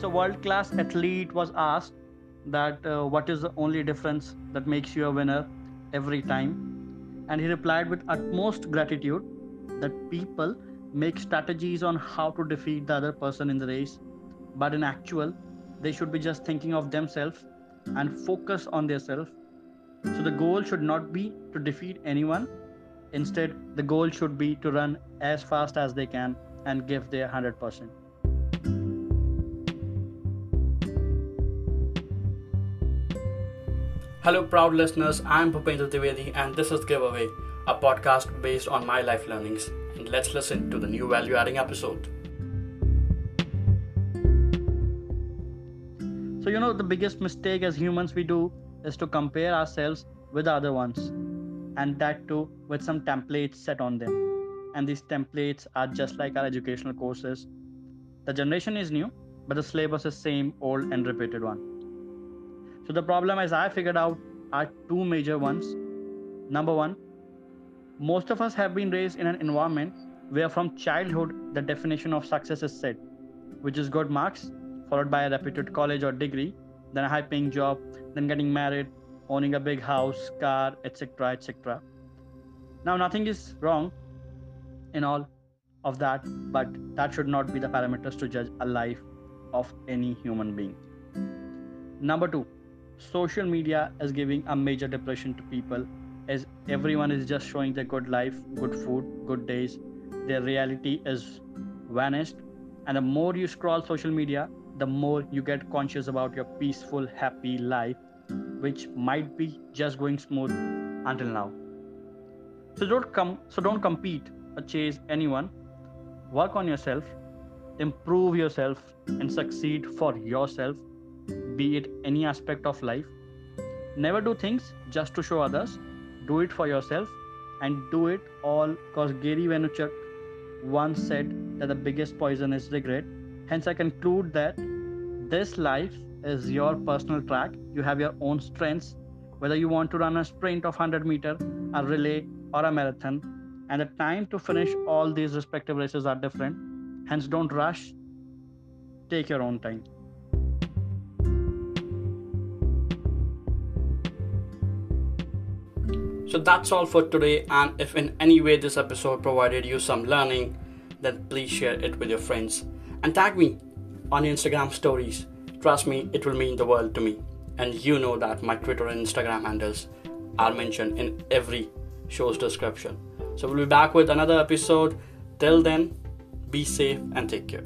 So, world class athlete was asked that uh, what is the only difference that makes you a winner every time? And he replied with utmost gratitude that people make strategies on how to defeat the other person in the race, but in actual, they should be just thinking of themselves and focus on themselves. So the goal should not be to defeat anyone. Instead, the goal should be to run as fast as they can and give their 100%. Hello, proud listeners. I'm Bhupendra Trivedi, and this is Giveaway, a podcast based on my life learnings. And let's listen to the new value adding episode. So, you know, the biggest mistake as humans we do is to compare ourselves with other ones, and that too with some templates set on them. And these templates are just like our educational courses. The generation is new, but the syllabus is same old and repeated one. So the problem, as I figured out, are two major ones. Number one, most of us have been raised in an environment where from childhood the definition of success is set, which is good marks, followed by a reputed college or degree, then a high paying job, then getting married, owning a big house, car, etc. etc. Now nothing is wrong in all of that, but that should not be the parameters to judge a life of any human being. Number two, social media is giving a major depression to people as everyone is just showing their good life good food good days. Their reality is vanished. And the more you scroll social media the more you get conscious about your peaceful happy life which might be just going smooth until now. So don't come so don't compete or chase anyone. Work on yourself improve yourself and succeed for yourself be it any aspect of life. Never do things just to show others. Do it for yourself and do it all because Gary Vaynerchuk once said that the biggest poison is regret. Hence, I conclude that this life is your personal track. You have your own strengths, whether you want to run a sprint of 100 meter, a relay, or a marathon. And the time to finish all these respective races are different. Hence, don't rush. Take your own time. So that's all for today. And if in any way this episode provided you some learning, then please share it with your friends and tag me on Instagram stories. Trust me, it will mean the world to me. And you know that my Twitter and Instagram handles are mentioned in every show's description. So we'll be back with another episode. Till then, be safe and take care.